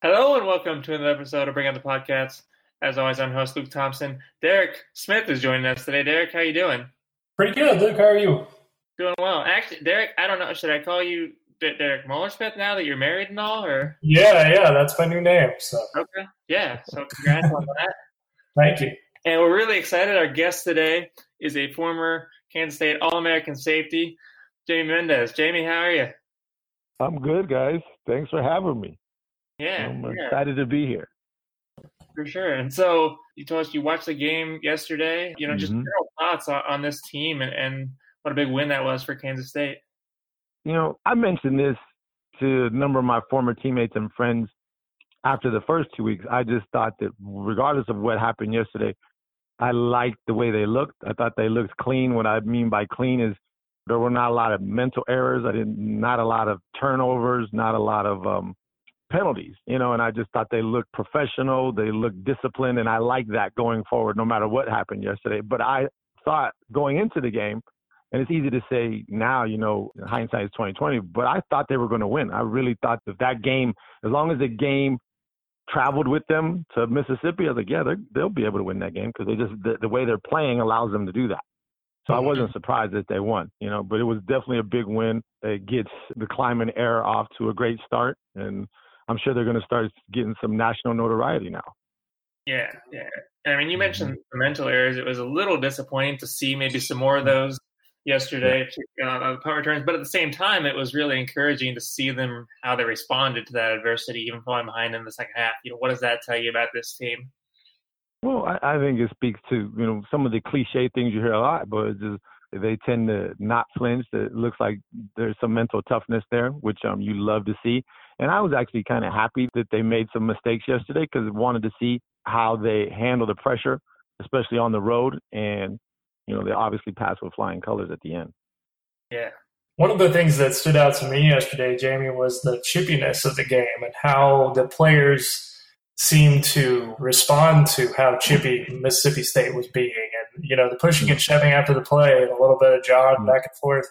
Hello and welcome to another episode of Bring On the Podcast. As always, I'm host Luke Thompson. Derek Smith is joining us today. Derek, how you doing? Pretty good, Luke. How are you? Doing well. Actually, Derek, I don't know. Should I call you D- Derek Muller Smith now that you're married and all? Or Yeah, yeah, that's my new name. So okay, yeah. So congrats on that. thank you. And we're really excited. Our guest today is a former Kansas State All-American safety, Jamie Mendez. Jamie, how are you? I'm good, guys. Thanks for having me. Yeah, I'm yeah, excited to be here. for sure. And so you told us you watched the game yesterday. You know, just Mhm. general thoughts on, on this team and, and what a big win that was for Kansas State. You know, I mentioned this to a number of my former teammates and friends after the first two weeks. I just thought that regardless of what happened yesterday, I liked the way they looked. I thought they looked clean. What I mean by clean is there were not a lot of mental errors. I didn't not a lot of turnovers, not a lot of um penalties, you know, and I just thought they looked professional, they looked disciplined, and I like that going forward no matter what happened yesterday. But I thought going into the game, and it's easy to say now, you know, hindsight is twenty twenty, but I thought they were going to win. I really thought that that game, as long as the game traveled with them to Mississippi, I was like, yeah, they'll be able to win that game because they just the, the way they're playing allows them to do that. So I mm-hmm. wasn't surprised that they won, you know, but it was definitely a big win. It gets the Klieman era off to a great start, and I'm sure they're going to start getting some national notoriety now. Yeah, yeah. I mean, you mentioned the mental errors. It was a little disappointing to see maybe some more of those yesterday uh, on the punt returns, but at the same time, it was really encouraging to see them how they responded to that adversity, even falling behind in the second half. You know, what does that tell you about this team? Well, I, I think it speaks to you know some of the cliche things you hear a lot, but it's just they tend to not flinch. It looks like there's some mental toughness there, which um you love to see. And I was actually kind of happy that they made some mistakes yesterday because I wanted to see how they handle the pressure, especially on the road. And you know they obviously passed with flying colors at the end. Yeah, One of the things that stood out to me yesterday, Jamie, was the chippiness of the game and how the players seemed to respond to how chippy Mississippi State was being. And, you know, the pushing and shoving after the play and a little bit of jog mm. back and forth.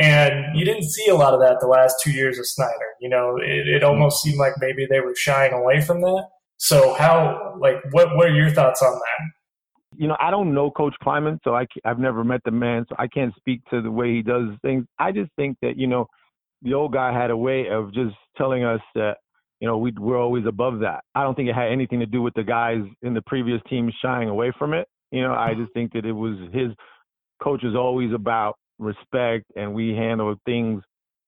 And you didn't see a lot of that the last two years of Snyder. You know, it, it almost mm-hmm. seemed like maybe they were shying away from that. So, how, like, what, what are your thoughts on that? you know, I don't know Coach Klieman, so I, have never met the man, so I can't speak to the way he does things. I just think that, you know, the old guy had a way of just telling us that, you know, we, we're always above that. I don't think it had anything to do with the guys in the previous team shying away from it. You know, I mm-hmm. just think that it was his coach is always about respect and we handle things.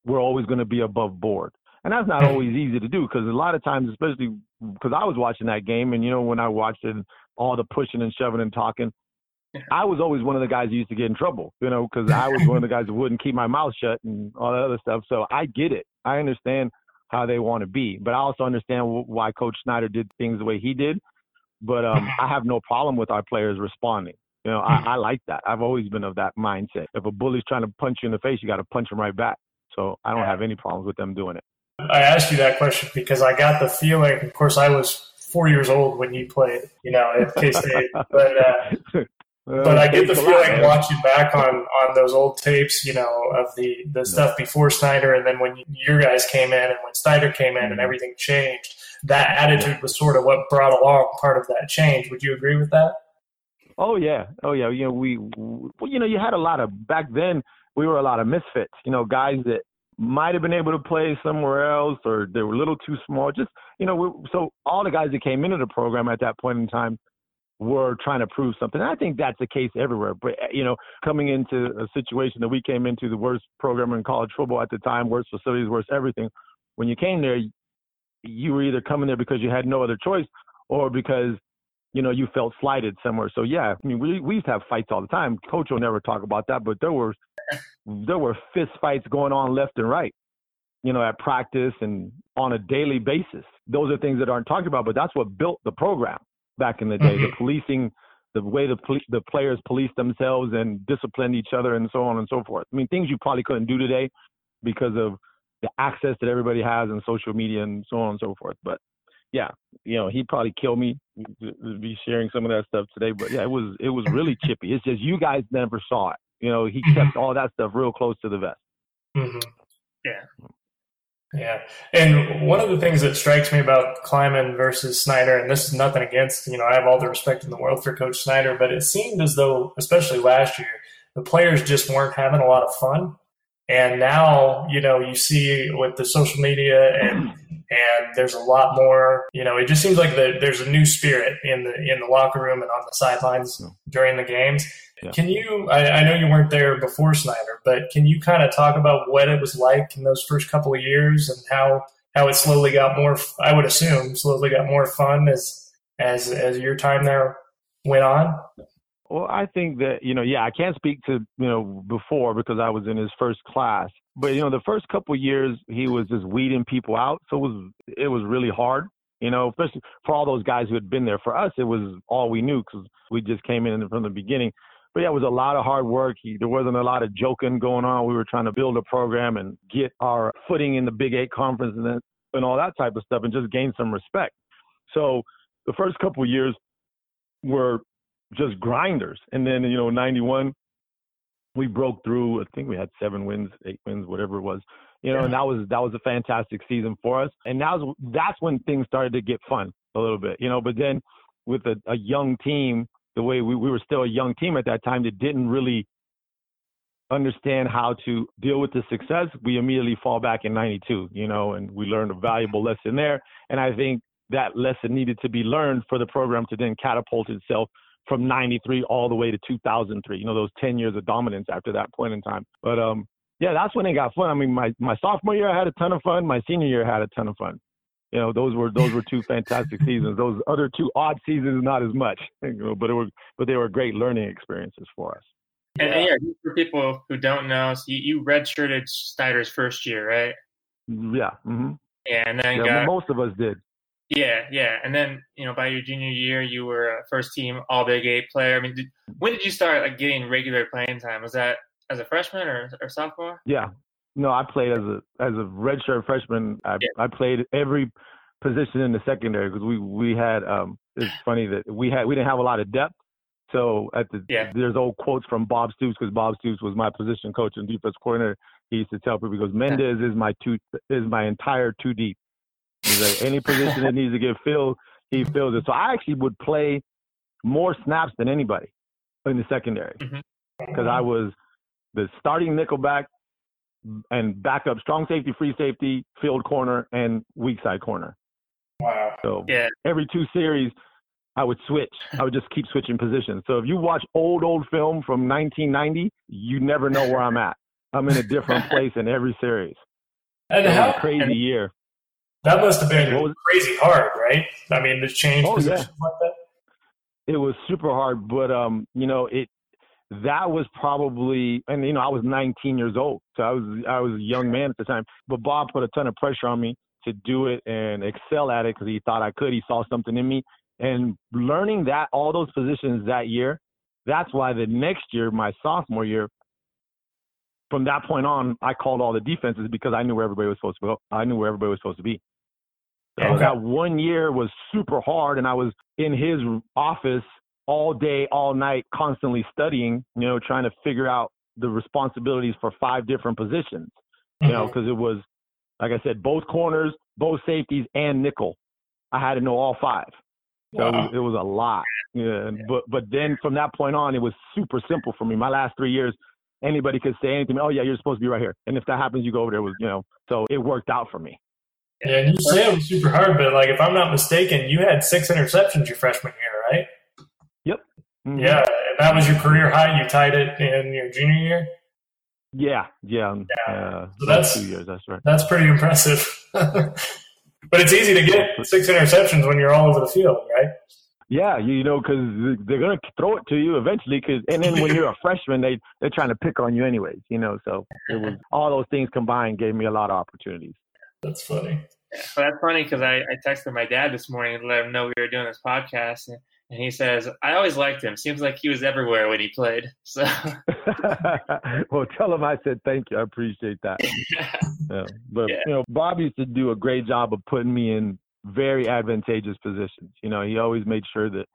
We're always going to be above board. And that's not always easy to do because a lot of times, especially because I was watching that game and, you know, when I watched it, all the pushing and shoving and talking. I was always one of the guys who used to get in trouble, you know, because I was one of the guys who wouldn't keep my mouth shut and all that other stuff. So I get it. I understand how they want to be, but I also understand why Coach Snyder did things the way he did. But um, I have no problem with our players responding. You know, I, I like that. I've always been of that mindset. If a bully's trying to punch you in the face, you got to punch him right back. So I don't have any problems with them doing it. I asked you that question because I got the feeling. Of course, I was four years old when you played, you know, at K State. but uh, but I get the feeling watching back on on those old tapes, you know, of the the stuff before Snyder, and then when your guys came in, and when Snyder came in, and everything changed. That attitude was sort of what brought along part of that change. Would you agree with that? Oh yeah, oh yeah. You know, we, well, you know, you had a lot of back then. We were a lot of misfits. You know, guys that might have been able to play somewhere else or they were a little too small. Just, you know, we, so all the guys that came into the program at that point in time were trying to prove something. And I think that's the case everywhere. But, eh, you know, coming into a situation that we came into, the worst program in college football at the time, worst facilities, worst everything. When you came there, you were either coming there because you had no other choice or because you know, you felt slighted somewhere. So yeah, I mean, we we used to have fights all the time. Coach will never talk about that, but there were there were fist fights going on left and right, you know, at practice and on a daily basis. Those are things that aren't talked about, but that's what built the program back in the day. Mm-hmm. The policing, the way the the players policed themselves and disciplined each other, and so on and so forth. I mean, things you probably couldn't do today because of the access that everybody has and social media and so on and so forth. But yeah, you know, he'd probably kill me to be sharing some of that stuff today. But yeah, it was it was really chippy. It's just you guys never saw it. You know, he kept mm-hmm. all that stuff real close to the vest. Mm-hmm. Yeah. Yeah. And one of the things that strikes me about Klieman versus Snyder, and this is nothing against, you know, I have all the respect in the world for Coach Snyder, but it seemed as though, especially last year, the players just weren't having a lot of fun. And now, you know, you see with the social media and and there's a lot more. You know, it just seems like the, there's a new spirit in the in the locker room and on the sidelines during the games. Yeah. Can you? I, I, know you weren't there before Snyder, but can you kind of talk about what it was like in those first couple of years and how how it slowly got more? I would assume slowly got more fun as as as your time there went on. Well, I think that you know, yeah, I can't speak to you know before because I was in his first class, but you know, the first couple years he was just weeding people out, so it was it was really hard. You know, especially for all those guys who had been there. For us, it was all we knew because we just came in from the beginning. But yeah, it was a lot of hard work. He, there wasn't a lot of joking going on. We were trying to build a program and get our footing in the Big Eight conference and, then, and all that type of stuff, and just gain some respect. So the first couple years were just grinders, and then you know, '91 we broke through. I think we had seven wins, eight wins, whatever it was. You know, yeah. and that was that was a fantastic season for us. And now that's when things started to get fun a little bit. You know, but then with a, a young team, the way we, we were still a young team at that time that didn't really understand how to deal with the success, we immediately fall back in 92, you know, and we learned a valuable lesson there. And I think that lesson needed to be learned for the program to then catapult itself from 93 all the way to 2003. You know, those 10 years of dominance after that point in time. But um, yeah, that's when it got fun. I mean, my, my sophomore year I had a ton of fun. My senior year I had a ton of fun. You know, those were those were two fantastic seasons. Those other two odd seasons, not as much. You know, but it were but they were great learning experiences for us. And yeah, yeah for people who don't know, so you, you redshirted Snyder's first year, right? Yeah. Mm-hmm. Yeah, and then yeah, got, most of us did. Yeah, yeah, and then you know by your junior year, you were a first team All Big Eight player. I mean, did, when did you start like getting regular playing time? Was that as a freshman or, or sophomore? Yeah, no, I played as a as a redshirt freshman. I yeah. I played every position in the secondary because we we had um it's funny that we had we didn't have a lot of depth. So at the yeah. there's old quotes from Bob Stoops because Bob Stoops was my position coach and defense coordinator. He used to tell people because Mendez is my two is my entire two deep. He's like any position that needs to get filled, he fills it. So I actually would play more snaps than anybody in the secondary because mm-hmm. I was the starting nickelback and backup strong safety, free safety, field corner, and weak side corner. Wow. So yeah. every two series, I would switch. I would just keep switching positions. So if you watch old, old film from 1990, you never know where I'm at. I'm in a different place in every series. And how crazy and, year. That must have been was, crazy hard, right? I mean, to change oh, positions yeah. like that. It was super hard, but um, you know, it that was probably, and you know, I was 19 years old, so I was I was a young man at the time. But Bob put a ton of pressure on me to do it and excel at it because he thought I could. He saw something in me, and learning that all those positions that year, that's why the next year, my sophomore year, from that point on, I called all the defenses because I knew where everybody was supposed to go. I knew where everybody was supposed to be. So okay. that one year was super hard, and I was in his office all day, all night, constantly studying. You know, trying to figure out the responsibilities for five different positions. You mm-hmm. know, because it was, like I said, both corners, both safeties, and nickel. I had to know all five. So wow. it, was, it, was, a lot. Yeah, but but then from that point on, it was super simple for me. My last three years, anybody could say anything. Oh yeah, you're supposed to be right here. And if that happens, you go over there with you know. So it worked out for me. Yeah, and you say it was super hard, but like if I'm not mistaken, you had six interceptions your freshman year, right? Yep. Mm-hmm. Yeah, and that was your career high. You tied it in your junior year. Yeah, yeah. Yeah. Uh, So that's- two years. That's right. That's pretty impressive. but it's easy to get six interceptions when you're all over the field, right? Yeah, you, you know, because they're gonna throw it to you eventually. Cause, and then when you're a freshman, they they're trying to pick on you anyways. You know, so it was all those things combined gave me a lot of opportunities. That's funny. Yeah, well, that's funny because I, I texted my dad this morning to let him know we were doing this podcast, and, and he says I always liked him. Seems like he was everywhere when he played. So well, tell him I said thank you. I appreciate that. Yeah. But Yeah. you know, Bob used to do a great job of putting me in very advantageous positions. You know, he always made sure that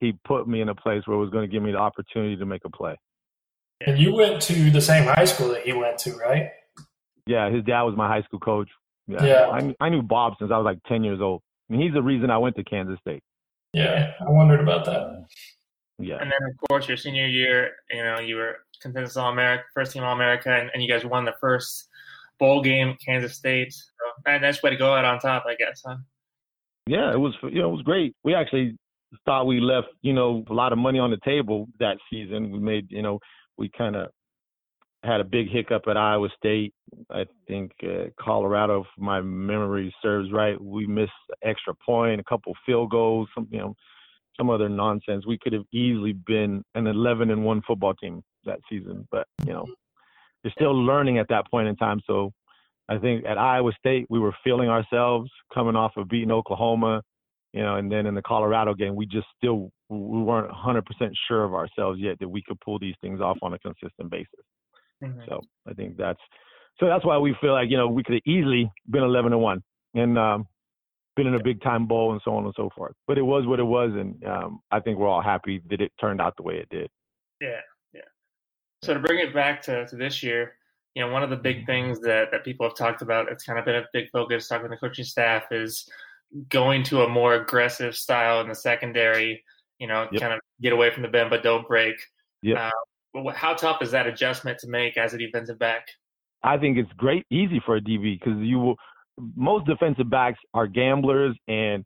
he put me in a place where it was going to give me the opportunity to make a play. And you went to the same high school that he went to, right? Yeah, his dad was my high school coach. Yeah, Yeah. I, knew- I knew Bob since I was like ten years old. I mean, he's the reason I went to Kansas State. Yeah, I wondered about that. Yeah, And then, of course, your senior year, you know, you were consensus All America, first team All America, and, and you guys won the first bowl game, Kansas State. So, a nice way to go out on top, I guess, huh? yeah, it was you know it was great. We actually thought we left you know a lot of money on the table that season. We made you know we kind of had a big hiccup at Iowa State. I think uh, Colorado, if my memory serves right, we missed an extra point, a couple field goals, some you know some other nonsense. We could have easily been an 11 and one football team that season, but you know you're still learning at that point in time. So I think at Iowa State we were feeling ourselves coming off of beating Oklahoma, you know, and then in the Colorado game we just still we weren't 100% sure of ourselves yet that we could pull these things off on a consistent basis. Mhm. So I think that's so that's why we feel like you know we could have easily been 11 and one and um, been in a big time bowl and so on and so forth. But it was what it was, and um, I think we're all happy that it turned out the way it did. Yeah, yeah. So to bring it back to, to this year, you know, one of the big things that, that people have talked about, it's kind of been a big focus talking to the coaching staff is going to a more aggressive style in the secondary, you know, Yep. kind of get away from the bend but don't break. Yep. Uh, but how tough is that adjustment to make as a defensive back? I think it's great, easy for a DB because you will. Most defensive backs are gamblers and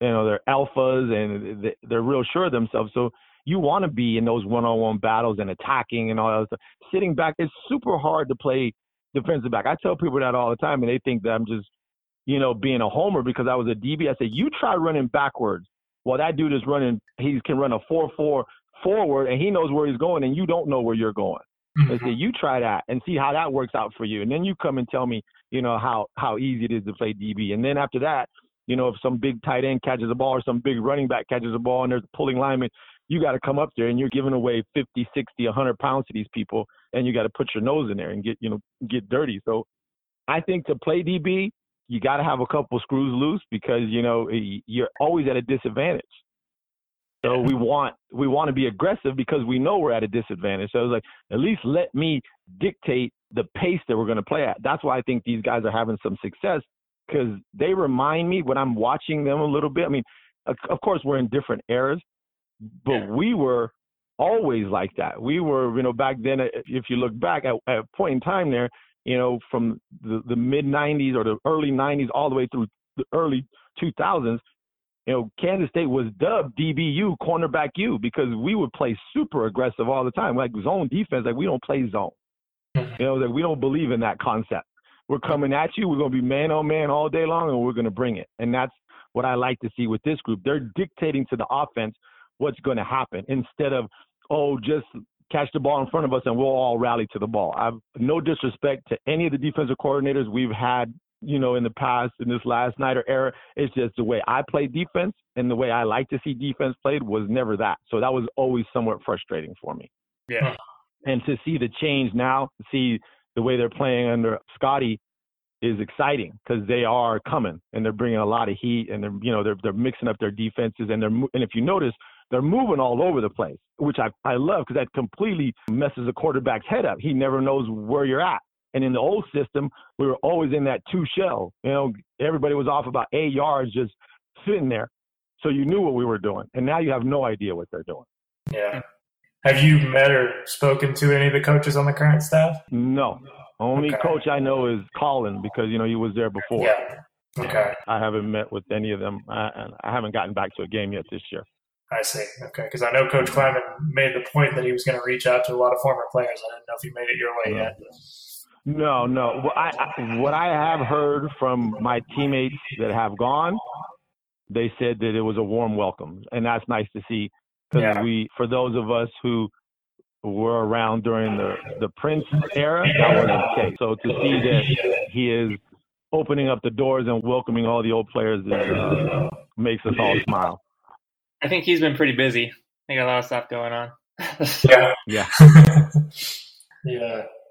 you know they're alphas and they- they're real sure of themselves. So you want to be in those one-on-one battles and attacking and all that stuff. Sitting back, it's super hard to play defensive back. I tell people that all the time, and they think that I'm just you know being a homer because I was a DB. I say you try running backwards. Well, that dude is running. He can run a four-four forward, and he knows where he's going, and you don't know where you're going. I mm-hmm. say, you try that and see how that works out for you. And then you come and tell me, you know, how, how easy it is to play DB. And then after that, you know, if some big tight end catches a ball or some big running back catches a ball and there's a pulling lineman, you got to come up there and you're giving away 50, 60, 100 pounds to these people. And you got to put your nose in there and get, you know, get dirty. So I think to play DB, you got to have a couple screws loose because, you know, you're always at a disadvantage. So we want we want to be aggressive because we know we're at a disadvantage. So it's like at least let me dictate the pace that we're going to play at. That's why I think these guys are having some success because they remind me when I'm watching them a little bit. I mean, of course we're in different eras, but we were always like that. We were, you know, back then. Uh, if you look back at, at a point in time there, you know, from the, the mid '90s or the early '90s all the way through the early 2000s, you know, Kansas State was dubbed DBU, cornerback U, because we would play super aggressive all the time, like zone defense. Like we don't play zone. You know, that we don't believe in that concept. We're coming at you. We're going to be man on man all day long, and we're going to bring it. And that's what I like to see with this group. They're dictating to the offense what's going to happen instead of oh, just catch the ball in front of us and we'll all rally to the ball. I've no disrespect to any of the defensive coordinators we've had you know, in the past, in this last Snyder era. It's just the way I play defense and the way I like to see defense played was never that. So that was always somewhat frustrating for me. Yeah. And to see the change now, see the way they're playing under Scotty is exciting because they are coming and they're bringing a lot of heat and they're, you know, they're, they're mixing up their defenses and they're, and if you notice, they're moving all over the place, which I, I love because that completely messes a quarterback's head up. He never knows where you're at. And in the old system, we were always in that two shell. You know, everybody was off about eight yards just sitting there. So you knew what we were doing. And now you have no idea what they're doing. Yeah. Have you met or spoken to any of the coaches on the current staff? No. Only Okay. coach I know is Collin because you know he was there before. Yeah. Okay. I haven't met with any of them, and I haven't gotten back to a game yet this year. I see. Okay. Because I know Coach Klieman made the point that he was going to reach out to a lot of former players. I didn't know if he made it your way yet. No, no. What I, I what I have heard from my teammates that have gone, they said that it was a warm welcome, and that's nice to see because Yeah. we, for those of us who were around during the the Prince era, that wasn't the case. So to see that he is opening up the doors and welcoming all the old players is, uh, makes us all smile. I think he's been pretty busy. They got a lot of stuff going on. Yeah. Yeah.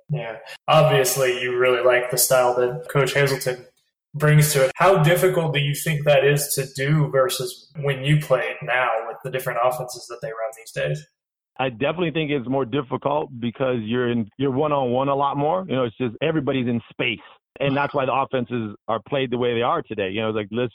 Yeah. Obviously, you really like the style that Coach Hazelton brings to it. How difficult do you think that is to do versus when you played now with the different offenses that they run these days? I definitely think it's more difficult because you're in you're one on one a lot more. You know, it's just everybody's in space, and that's why the offenses are played the way they are today. You know, like let's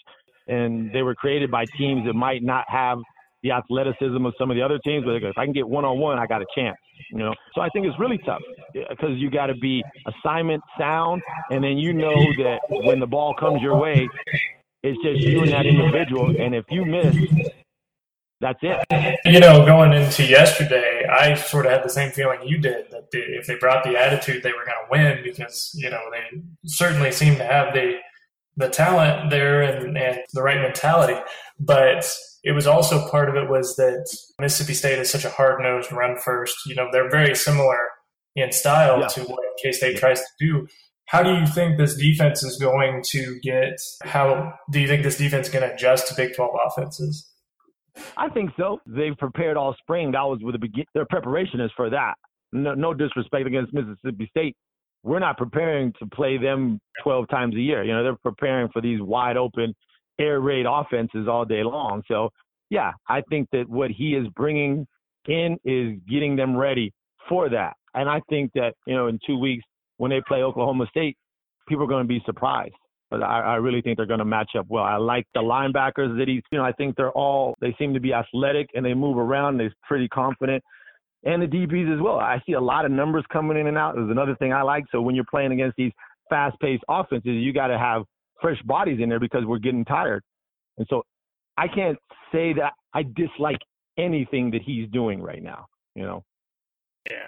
and they were created by teams that might not have the athleticism of some of the other teams, but if I can get one on one, I got a chance. You know, so I think it's really tough because you got to be assignment sound, and then you know that when the ball comes your way, it's just you and that individual, and if you miss, that's it. You know, going into yesterday, I sort of had the same feeling you did that if they brought the attitude, they were going to win because you know they certainly seem to have the the talent there and, and the right mentality. But it was also part of it was that Mississippi State is such a hard nosed run first. You know, they're very similar in style Yeah. to what K State tries to do. How do you think this defense is going to get? How do you think this defense is going to adjust to Big Twelve offenses? I think so. They've prepared all spring. That was with the begin. Their preparation is for that. No, no disrespect against Mississippi State. We're not preparing to play them 12 times a year. You know, they're preparing for these wide open air raid offenses all day long. So, yeah, I think that what he is bringing in is getting them ready for that. And I think that, you know, in two weeks when they play Oklahoma State, people are going to be surprised. But I, I really think they're going to match up well. I like the linebackers that he's, you know, I think they're all, they seem to be athletic and they move around. They're pretty confident. And the DBs as well. I see a lot of numbers coming in and out. Is another thing I like. So when you're playing against these fast paced offenses, you got to have fresh bodies in there because we're getting tired. And so I can't say that I dislike anything that he's doing right now, you know? Yeah.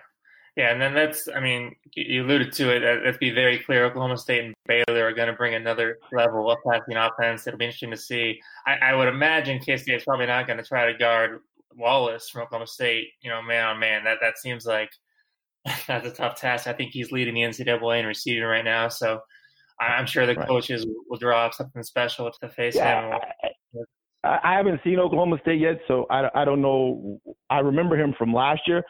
Yeah, and then that's, I mean, you alluded to it. Let's be very clear. Oklahoma State and Baylor are going to bring another level of passing offense. It'll be interesting to see. I, I would imagine K State's probably not going to try to guard Wallace from Oklahoma State, you know, man on man. That that seems like that's a tough task. I think he's leading the NCAA in receiving right now. So I'm sure the Right. coaches will draw up something special to face Yeah, him. I, I haven't seen Oklahoma State yet, so I, I don't know. I remember him from last year,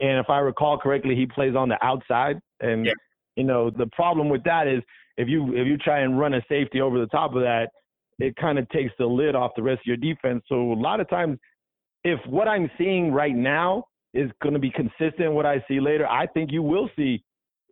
and if I recall correctly, he plays on the outside. And Yeah. you know, the problem with that is if you if you try and run a safety over the top of that, it kind of takes the lid off the rest of your defense. So a lot of times, if what I'm seeing right now is going to be consistent with what I see later, I think you will see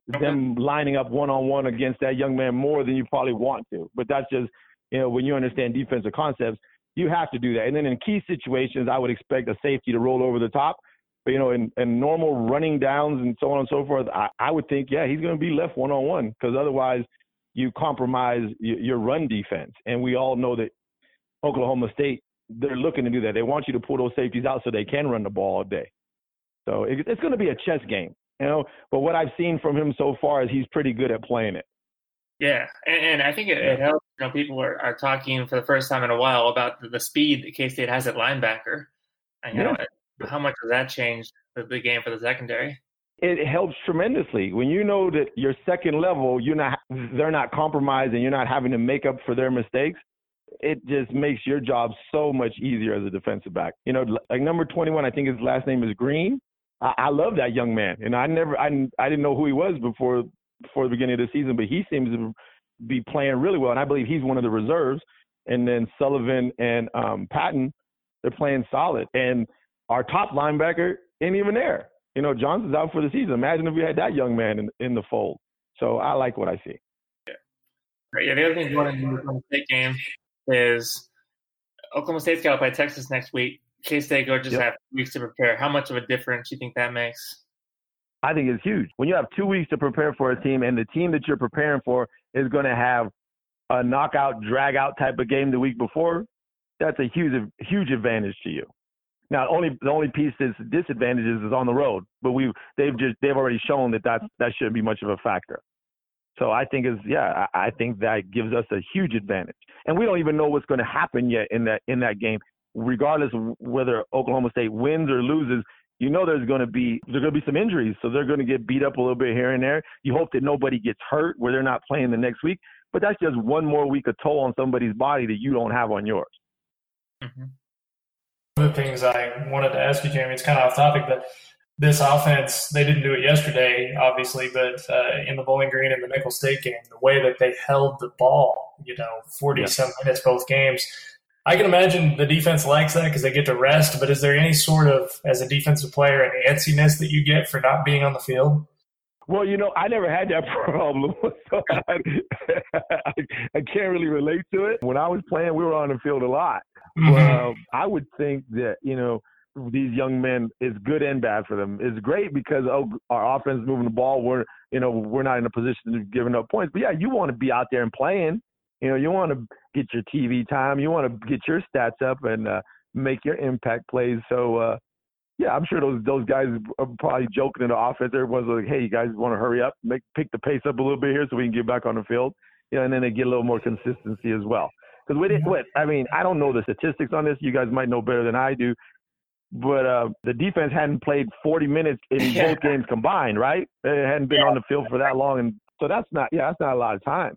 them lining up one on one against that young man more than you probably want to. But that's just you know when you understand defensive concepts, you have to do that. And then in key situations, I would expect a safety to roll over the top. But you know, in, in normal running downs and so on and so forth, I, I would think, yeah, he's going to be left one on one because otherwise you compromise your, your run defense. And we all know that Oklahoma State, they're looking to do that. They want you to pull those safeties out so they can run the ball all day. So it, it's going to be a chess game, you know. But what I've seen from him so far is he's pretty good at playing it. Yeah, and, and I think it, it helps. You know, people are, are talking for the first time in a while about the, the speed that K State has at linebacker, and you know how much has that changed the, the game for the secondary? it helps tremendously when you know that your second level you're not they're not compromised and you're not having to make up for their mistakes it just makes your job so much easier as a defensive back you know like number 21 i think his last name is green i, I love that young man and i never I, I didn't know who he was before before the beginning of the season but he seems to be playing really well and i believe he's one of the reserves and then sullivan and um patton they're playing solid and our top linebacker ain't even there you know, Johnson's out for the season. Imagine if we had that young man in, in the fold. So I like what I see. Right. Yeah, the other thing going into the Oklahoma State game is Oklahoma State's got to play Texas next week. K State coaches Yep. have weeks to prepare. How much of a difference do you think that makes? I think it's huge. When you have two weeks to prepare for a team, and the team that you're preparing for is going to have a knockout, drag out type of game the week before, that's a huge, huge advantage to you. Now, only the only piece that's disadvantages is on the road, but we they've just they've already shown that that that shouldn't be much of a factor. So I think is yeah, I, I think that gives us a huge advantage, and we don't even know what's going to happen yet in that in that game, regardless of whether Oklahoma State wins or loses you know there's going to be there's going to be some injuries, so they're going to get beat up a little bit here and there. You hope that nobody gets hurt where they're not playing the next week, but that's just one more week of toll on somebody's body that you don't have on yours. Mm-hmm. One of the things I wanted to ask you, Jamie, it's kind of off topic, but this offense, they didn't do it yesterday, obviously, but uh, in the Bowling Green and the Nicholls State game, the way that they held the ball, you know, 40 Yeah. some minutes both games, I can imagine the defense likes that because they get to rest, but is there any sort of, as a defensive player, an antsiness that you get for not being on the field? Well, you know, I never had that problem, so I, I, can't really relate to it. When I was playing, we were on the field a lot. Mhm. Well, I would think that you know these young men is good and bad for them. It's great because oh, our offense moving the ball. We're you know we're not in a position of giving up points. But yeah, you want to be out there and playing. You know, you want to get your TV time. You want to get your stats up and uh, make your impact plays. So uh, yeah, I'm sure those those guys are probably joking in the offense. Everyone's like, "Hey, you guys want to hurry up, make pick the pace up a little bit here so we can get back on the field." You know, and then they get a little more consistency as well. Because with it, what I mean, I don't know the statistics on this. You guys might know better than I do. But uh, the defense hadn't played 40 minutes in both games combined, right? They hadn't been on the field for that long, and so that's not, yeah, that's not a lot of time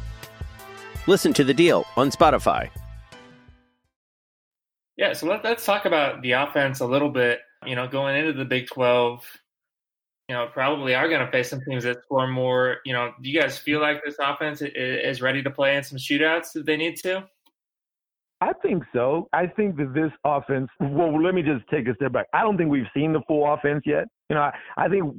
Listen to the deal on Spotify. Yeah, so let, let's talk about the offense a little bit. You know, going into the Big 12, you know, probably are going to face some teams that score more. You know, do you guys feel like this offense i- i- is ready to play in some shootouts if they need to? I think so. I think that this offense. Well, let me just take a step back. I don't think we've seen the full offense yet. You know, I, I think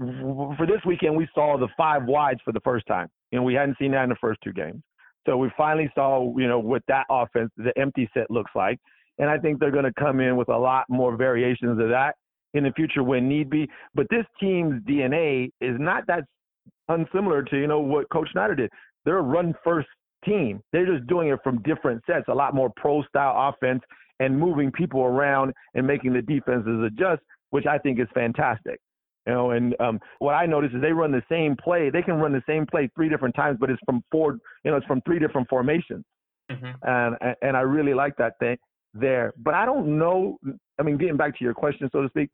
for this weekend we saw the five wides for the first time. You know, we hadn't seen that in the first two games. So we finally saw, you know, what that offense, the empty set looks like. And I think they're going to come in with a lot more variations of that in the future when need be. But this team's DNA is not that unsimilar to, you know, what Coach Snyder did. They're a run first team. They're just doing it from different sets, a lot more pro style offense and moving people around and making the defenses adjust, which I think is fantastic. You know, and um, what I notice is they run the same play. They can run the same play three different times, but it's from four, you know, it's from three different formations. Mhm. And and I really like that thing there. But I don't know. I mean, getting back to your question, so to speak,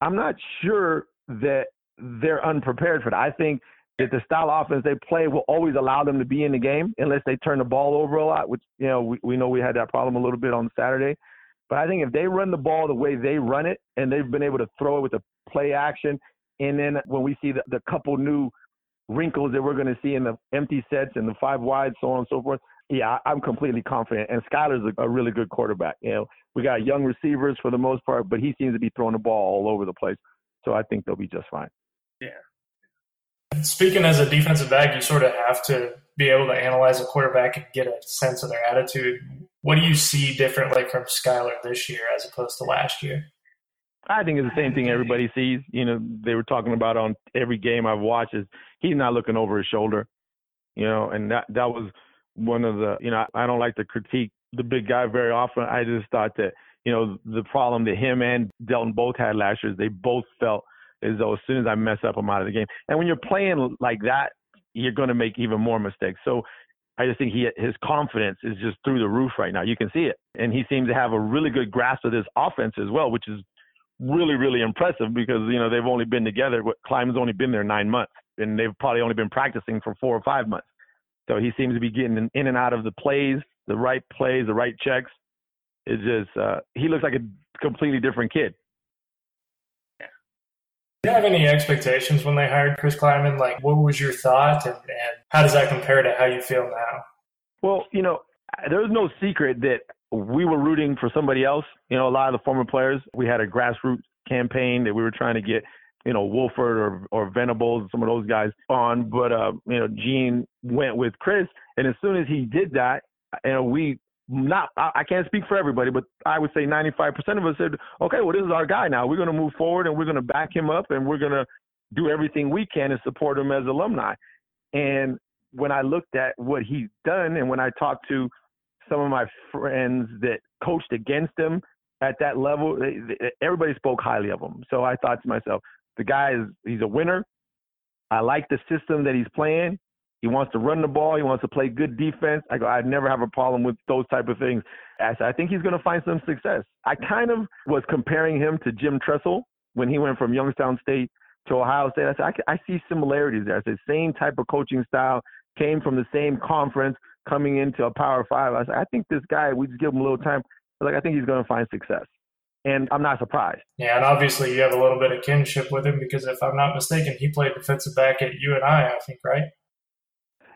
I'm not sure that they're unprepared for that. I think that the style of offense they play will always allow them to be in the game unless they turn the ball over a lot, which you know we, we know we had that problem a little bit on Saturday. But I think if they run the ball the way they run it and they've been able to throw it with the play action, and then when we see the, the couple new wrinkles that we're going to see in the empty sets and the five wide, so on and so forth, yeah, I'm completely confident. And Skyler's a, a really good quarterback. You know, we got young receivers for the most part, but he seems to be throwing the ball all over the place. So I think they'll be just fine. Yeah. Speaking as a defensive back, you sort of have to be able to analyze a quarterback and get a sense of their attitude. What do you see differently from Skyler this year as opposed to last year? I think it's the same thing everybody sees. You know, they were talking about on every game I've watched is he's not looking over his shoulder. You know, and that that was one of the you know I don't like to critique the big guy very often. I just thought that you know the problem that him and Delton both had last year is they both felt as though as soon as I mess up, I'm out of the game. And when you're playing like that, you're going to make even more mistakes. So I just think he his confidence is just through the roof right now. You can see it, and he seems to have a really good grasp of this offense as well, which is really really impressive because you know they've only been together. Klieman's only been there nine months, and they've probably only been practicing for four or five months. So he seems to be getting in and out of the plays, the right plays, the right checks. It's just uh, he looks like a completely different kid. You have any expectations when they hired Chris Klieman? Like, what was your thought, and, and how does that compare to how you feel now? Well, you know, there's no secret that we were rooting for somebody else. You know, a lot of the former players, we had a grassroots campaign that we were trying to get, you know, Wolford or or Venables, some of those guys on. But uh, you know, Gene went with Chris, and as soon as he did that, you know, we not I can't speak for everybody, but I would say 95% of us said, okay, well, this is our guy now. We're going to move forward and we're going to back him up and we're going to do everything we can to support him as alumni. And when I looked at what he's done and when I talked to some of my friends that coached against him at that level, everybody spoke highly of him. So I thought to myself, the guy is he's a winner. I like the system that he's playing. He wants to run the ball. He wants to play good defense. I go, I never have a problem with those type of things. I said I think he's going to find some success. I kind of was comparing him to Jim Tressel when he went from Youngstown State to Ohio State. I said, I, I see similarities there. I said, same type of coaching style, came from the same conference, coming into a Power Five. I said, I think this guy, we just give him a little time. Like, I think he's going to find success. And I'm not surprised. Yeah, and obviously you have a little bit of kinship with him because if I'm not mistaken, he played defensive back at UNI, I think, right?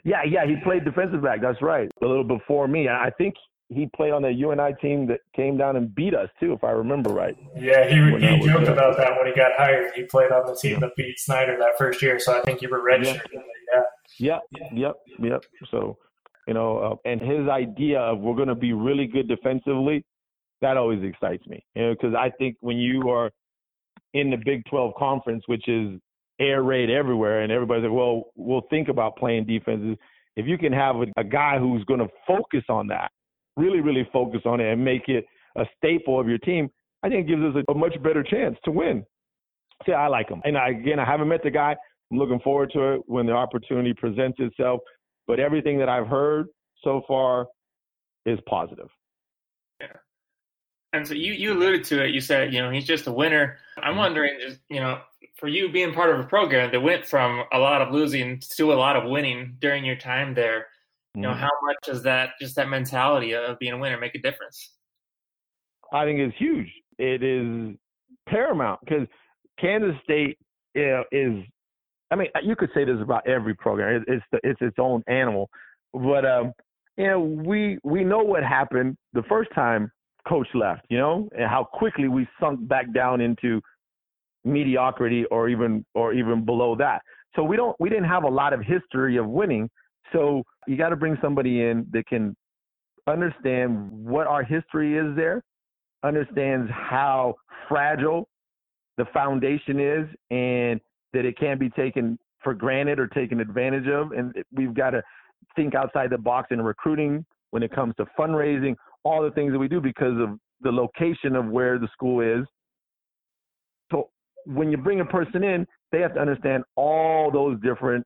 Yeah, yeah, he played defensive back. That's right. A little before me. I think he played on the UNI team that came down and beat us too, if I remember right. Yeah, he, he joked there. about that when he got hired. He played on the team that beat Snyder that first year, so I think you were redshirted. Yeah. yeah, yeah, yep, yep. So, you know, uh, and his idea of we're going to be really good defensively, that always excites me. You know, because I think when you are in the Big 12 conference, which is air raid everywhere, and everybody's like, well, we'll think about playing defenses. If you can have a, a guy who's going to focus on that, really, really focus on it, and make it a staple of your team, I think gives us a, a much better chance to win. See, I like him, and I, again, I haven't met the guy. I'm looking forward to it when the opportunity presents itself. But everything that I've heard so far is positive. And so you, you alluded to it. You said, you know, he's just a winner. I'm mm-hmm. wondering, just, you know, for you being part of a program that went from a lot of losing to a lot of winning during your time there, you know, mm-hmm. how much does that just that mentality of being a winner make a difference? I think it's huge. It is paramount because Kansas State you know, is. I mean, you could say this about every program. It's the, it's its own animal, but um, you know, we we know what happened the first time Coach left. You know, and how quickly we sunk back down into mediocrity or even or even below that. So we don't we didn't have a lot of history of winning. So you got to bring somebody in that can understand what our history is there, understands how fragile the foundation is and that it can't be taken for granted or taken advantage of and we've got to think outside the box in recruiting when it comes to fundraising, all the things that we do because of the location of where the school is So when you bring a person in, they have to understand all those different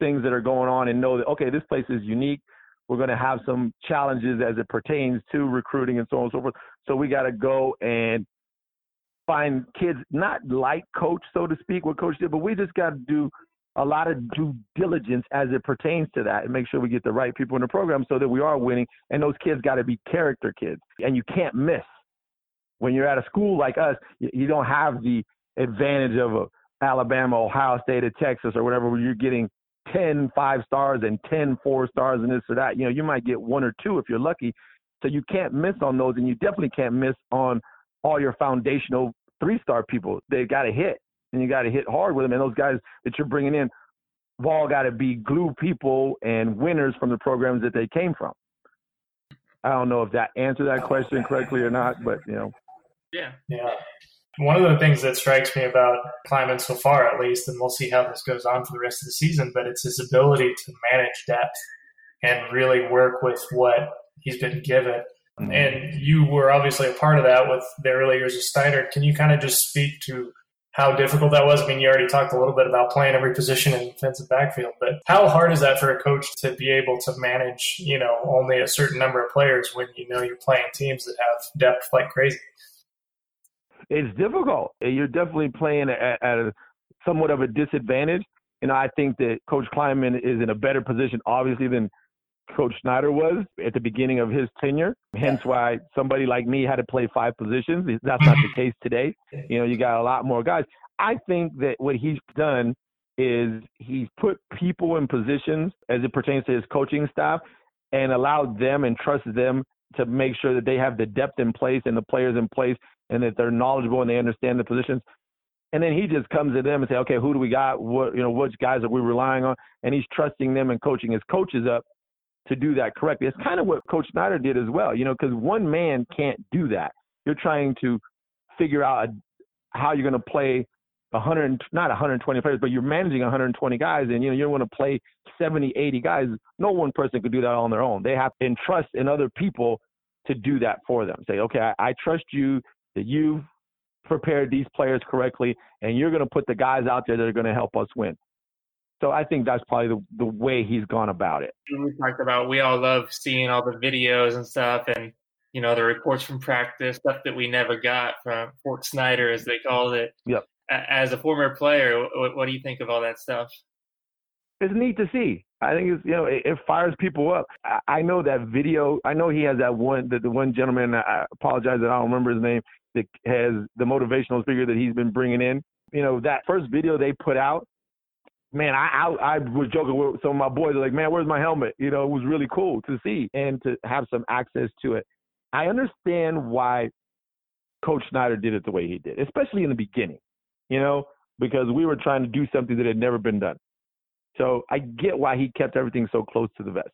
things that are going on and know that okay, this place is unique. We're going to have some challenges as it pertains to recruiting and so on and so forth. So we got to go and find kids not like coach, so to speak, what coach did, but we just got to do a lot of due diligence as it pertains to that and make sure we get the right people in the program so that we are winning. And those kids got to be character kids, and you can't miss. When you're at a school like us, you don't have the advantage of a Alabama, Ohio State, or Texas, or whatever, where you're getting 10 five stars and 10 four stars and this or that. You know, you might get one or two if you're lucky. So you can't miss on those, and you definitely can't miss on all your foundational three star people. They got to hit, and you got to hit hard with them. And those guys that you're bringing in, have all got to be glue people and winners from the programs that they came from. I don't know if that answered that question correctly or not, but you know. Yeah. Yeah. One of the things that strikes me about Klieman so far, at least, and we'll see how this goes on for the rest of the season, but it's his ability to manage depth and really work with what he's been given. Mm-hmm. And you were obviously a part of that with the early years of Snyder. Can you kind of just speak to how difficult that was? I mean, you already talked a little bit about playing every position in defensive backfield, but how hard is that for a coach to be able to manage, you know, only a certain number of players when you know you're playing teams that have depth like crazy? It's difficult. You're definitely playing at, at a somewhat of a disadvantage. Know, I think that Coach Klieman is in a better position, obviously, than Coach Snyder was at the beginning of his tenure. Hence why somebody like me had to play five positions. That's not the case today. You know, you got a lot more guys. I think that what he's done is he's put people in positions as it pertains to his coaching staff and allowed them and trusted them to make sure that they have the depth in place and the players in place and that they're knowledgeable and they understand the positions. And then he just comes to them and say, okay, who do we got? What you know, which guys are we relying on? And he's trusting them and coaching his coaches up to do that correctly. It's kind of what Coach Snyder did as well, you know, because one man can't do that. You're trying to figure out how you're going to play 100, not 120 players, but you're managing 120 guys, and you know you want to play 70, 80 guys. No one person could do that on their own. They have to entrust in other people to do that for them. Say, okay, I, I trust you that you've prepared these players correctly, and you're going to put the guys out there that are going to help us win. So I think that's probably the, the way he's gone about it. We talked about we all love seeing all the videos and stuff, and you know the reports from practice, stuff that we never got from Fort Snyder, as they called it. Yep. As a former player, what, what do you think of all that stuff? It's neat to see. I think it's you know it, it fires people up. I, I, know that video. I know he has that one that the one gentleman. I apologize that I don't remember his name. That has the motivational speaker that he's been bringing in. You know that first video they put out man, I, I I was joking with some of my boys. Like, man, where's my helmet? You know, it was really cool to see and to have some access to it. I understand why Coach Snyder did it the way he did, especially in the beginning. You know, because we were trying to do something that had never been done. So I get why he kept everything so close to the vest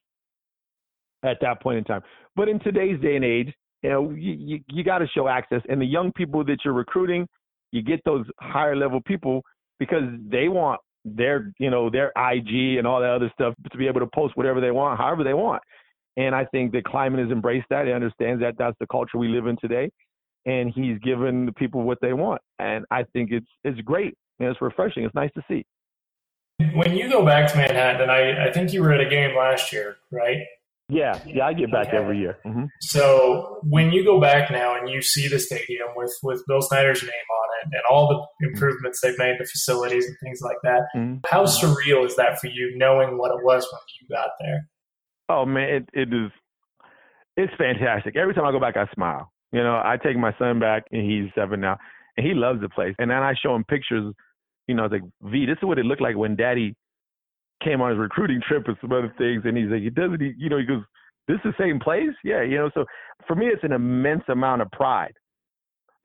at that point in time. But in today's day and age, you know, you, you, you got to show access. And the young people that you're recruiting, you get those higher level people because they want their you know their IG and all that other stuff to be able to post whatever they want, however they want. And I think that Klieman has embraced that. He understands that that's the culture we live in today, and he's given the people what they want. And I think it's it's great. and it's refreshing. It's nice to see. When you go back to Manhattan, I, I think you were at a game last year, right? Yeah, yeah, I get back every year. Mm-hmm. So when you go back now and you see the stadium with with Bill Snyder's name on it and all the improvements they've made the facilities and things like that, mm-hmm. how surreal is that for you, knowing what it was when you got there? Oh man, it, it is. It's fantastic. Every time I go back, I smile. You know, I take my son back, and he's seven now, and he loves the place. And then I show him pictures. You know, like, V, this is what it looked like when Daddy came on his recruiting trip and some other things, and he's like, he doesn't, he, you know, he goes, this is the same place, yeah, you know. So for me, it's an immense amount of pride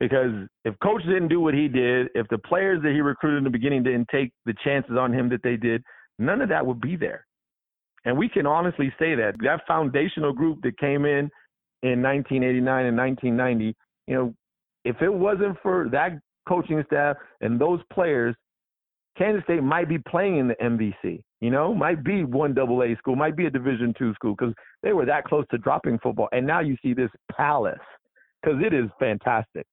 because if coach didn't do what he did, if the players that he recruited in the beginning didn't take the chances on him that they did, none of that would be there. And we can honestly say that that foundational group that came in in 1989 and 1990, you know, if it wasn't for that coaching staff and those players, Kansas State might be playing in the MVC. You know, might be one double A school, might be a Division two school because they were that close to dropping football. And now you see this palace because it is fantastic.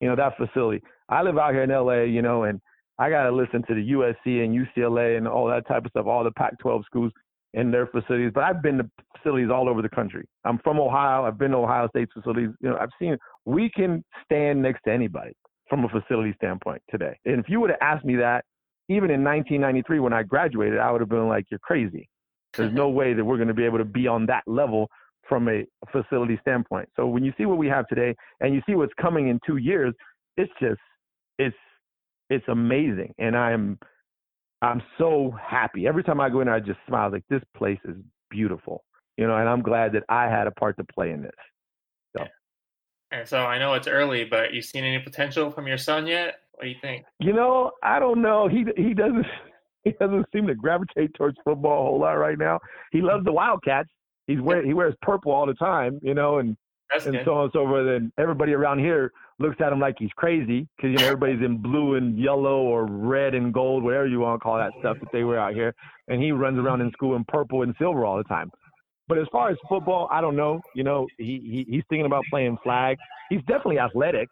You know that facility. I live out here in LA, you know, and I got to listen to the USC and UCLA and all that type of stuff, all the Pac-12 schools and their facilities. But I've been to facilities all over the country. I'm from Ohio. I've been to Ohio State's facilities. You know, I've seen we can stand next to anybody from a facility standpoint today. And if you would have asked me that even in 1993 when I graduated, I would have been like, "You're crazy." There's no way that we're going to be able to be on that level from a facility standpoint. So when you see what we have today, and you see what's coming in two years, it's just it's it's amazing, and I'm I'm so happy every time I go in. I just smile like this place is beautiful, you know, and I'm glad that I had a part to play in this. So. And so I know it's early, but you seen any potential from your son yet? What do you think? You know, I don't know. He he doesn't he doesn't seem to gravitate towards football a whole lot right now. He loves the Wildcats. He's wear, he wears purple all the time, you know, and That's and good. so on and so forth. And everybody around here looks at him like he's crazy because you know everybody's in blue and yellow or red and gold, whatever you want to call that stuff that they wear out here. And he runs around in school in purple and silver all the time. But as far as football, I don't know. You know, he, he he's thinking about playing flag. He's definitely athletic.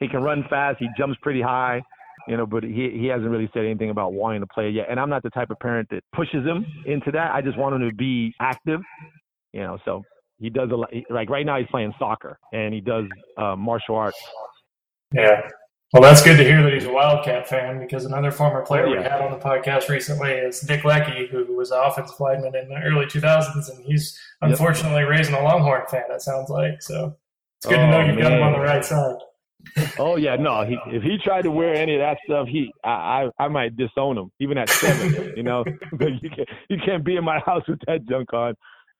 He can run fast. He jumps pretty high. You know, but he he hasn't really said anything about wanting to play yet. And I'm not the type of parent that pushes him into that. I just want him to be active. You know, so he does a lot. Like right now, he's playing soccer and he does uh, martial arts. Yeah. Well, that's good to hear that he's a Wildcat fan because another former player Oh, we had on the podcast recently is Nick Leckey, who was an offensive lineman in the early 2000s, and he's Yep. unfortunately raising a Longhorn fan, it sounds like. So it's good to Oh, know you've got him on the right side. Oh yeah, no. He, if he tried to wear any of that stuff, he I I, I might disown him even at seven. you know, but you can't you can't be in my house with that junk on.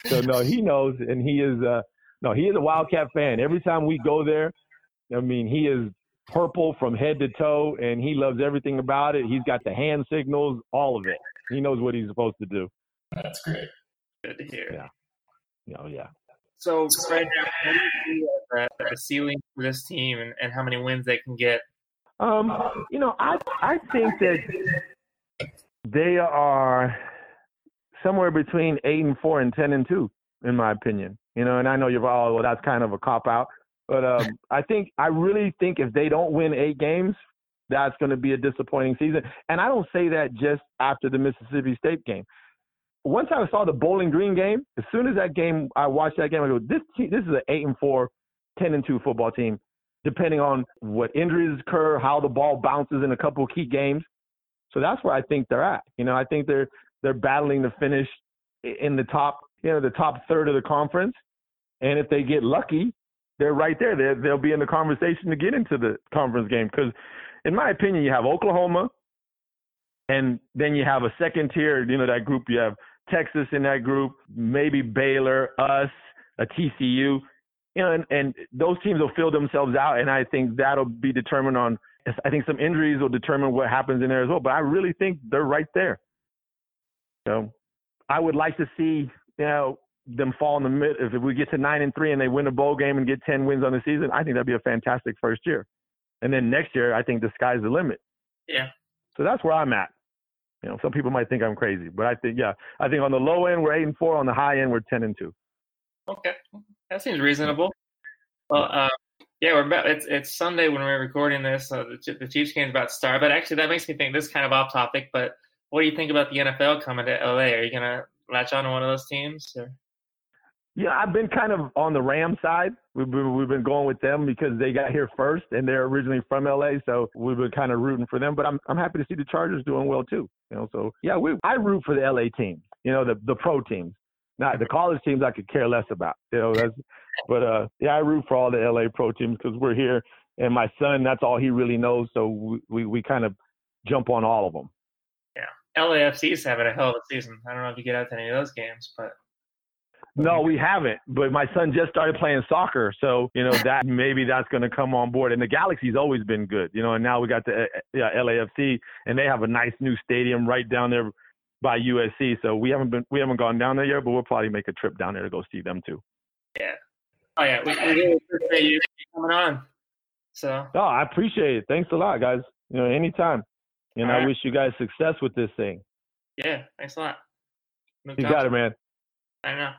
So no, he knows, and he is uh no, he is a Wildcat fan. Every time we go there, I mean, he is purple from head to toe, and he loves everything about it. He's got the hand signals, all of it. He knows what he's supposed to do. That's great. Good to hear. Yeah. Oh yeah. So right now, what do you see as the, the ceiling for this team and, and how many wins they can get? Um, you know, I I think that they are somewhere between eight and four and ten and two, in my opinion. You know, and I know you're all well, that's kind of a cop out, but um, I think I really think if they don't win eight games, that's going to be a disappointing season. And I don't say that just after the Mississippi State game. Once I saw the Bowling Green game, as soon as that game, I watched that game. I go, this team, this is an eight and four, 10 and two football team depending on what injuries occur, how the ball bounces in a couple key games. So that's where I think they're at. You know, I think they're they're battling to finish in the top, you know, the top third of the conference. And if they get lucky, they're right there. They're, they'll be in the conversation to get into the conference game. Because, in my opinion, you have Oklahoma, and then you have a second tier. You know, that group. You have Texas in that group, maybe Baylor, us, a TCU you know, and, and those teams will fill themselves out, and I think that'll be determined on. I think some injuries will determine what happens in there as well. But I really think they're right there. So, I would like to see you know them fall in the mid. If we get to nine and three and they win a bowl game and get ten wins on the season, I think that'd be a fantastic first year. And then next year, I think the sky's the limit. Yeah. So that's where I'm at. You know, some people might think I'm crazy, but I think yeah, I think on the low end we're eight and four. On the high end we're ten and two. Okay, that seems reasonable. Well, uh, yeah, we're about, it's it's Sunday when we're recording this. Uh, the, the Chiefs game's about to start, but actually that makes me think this is kind of off topic. But what do you think about the NFL coming to LA? Are you gonna latch on to one of those teams? Or? Yeah, I've been kind of on the Ram side. We've been, we've been going with them because they got here first, and they're originally from LA, so we've been kind of rooting for them. But I'm I'm happy to see the Chargers doing well too. You know, so yeah, we I root for the LA teams. You know, the the pro teams. Not the college teams I could care less about. You know, that's but uh yeah, I root for all the LA pro teams because we're here, and my son that's all he really knows. So we we, we kind of jump on all of them. Yeah, LAFC's having a hell of a season. I don't know if you get out to any of those games, but No, we haven't. But my son just started playing soccer, so you know that maybe that's going to come on board. And the Galaxy's always been good, you know. And now we got the uh, yeah, LAFC, and they have a nice new stadium right down there by USC. So we haven't been we haven't gone down there yet, but we'll probably make a trip down there to go see them too. yeah. Oh yeah, we, we really appreciate you coming on. So Oh, I appreciate it. Thanks a lot, guys. You know, anytime. And All I right. wish you guys success with this thing. yeah, thanks a lot. Luke You got it, man. I know.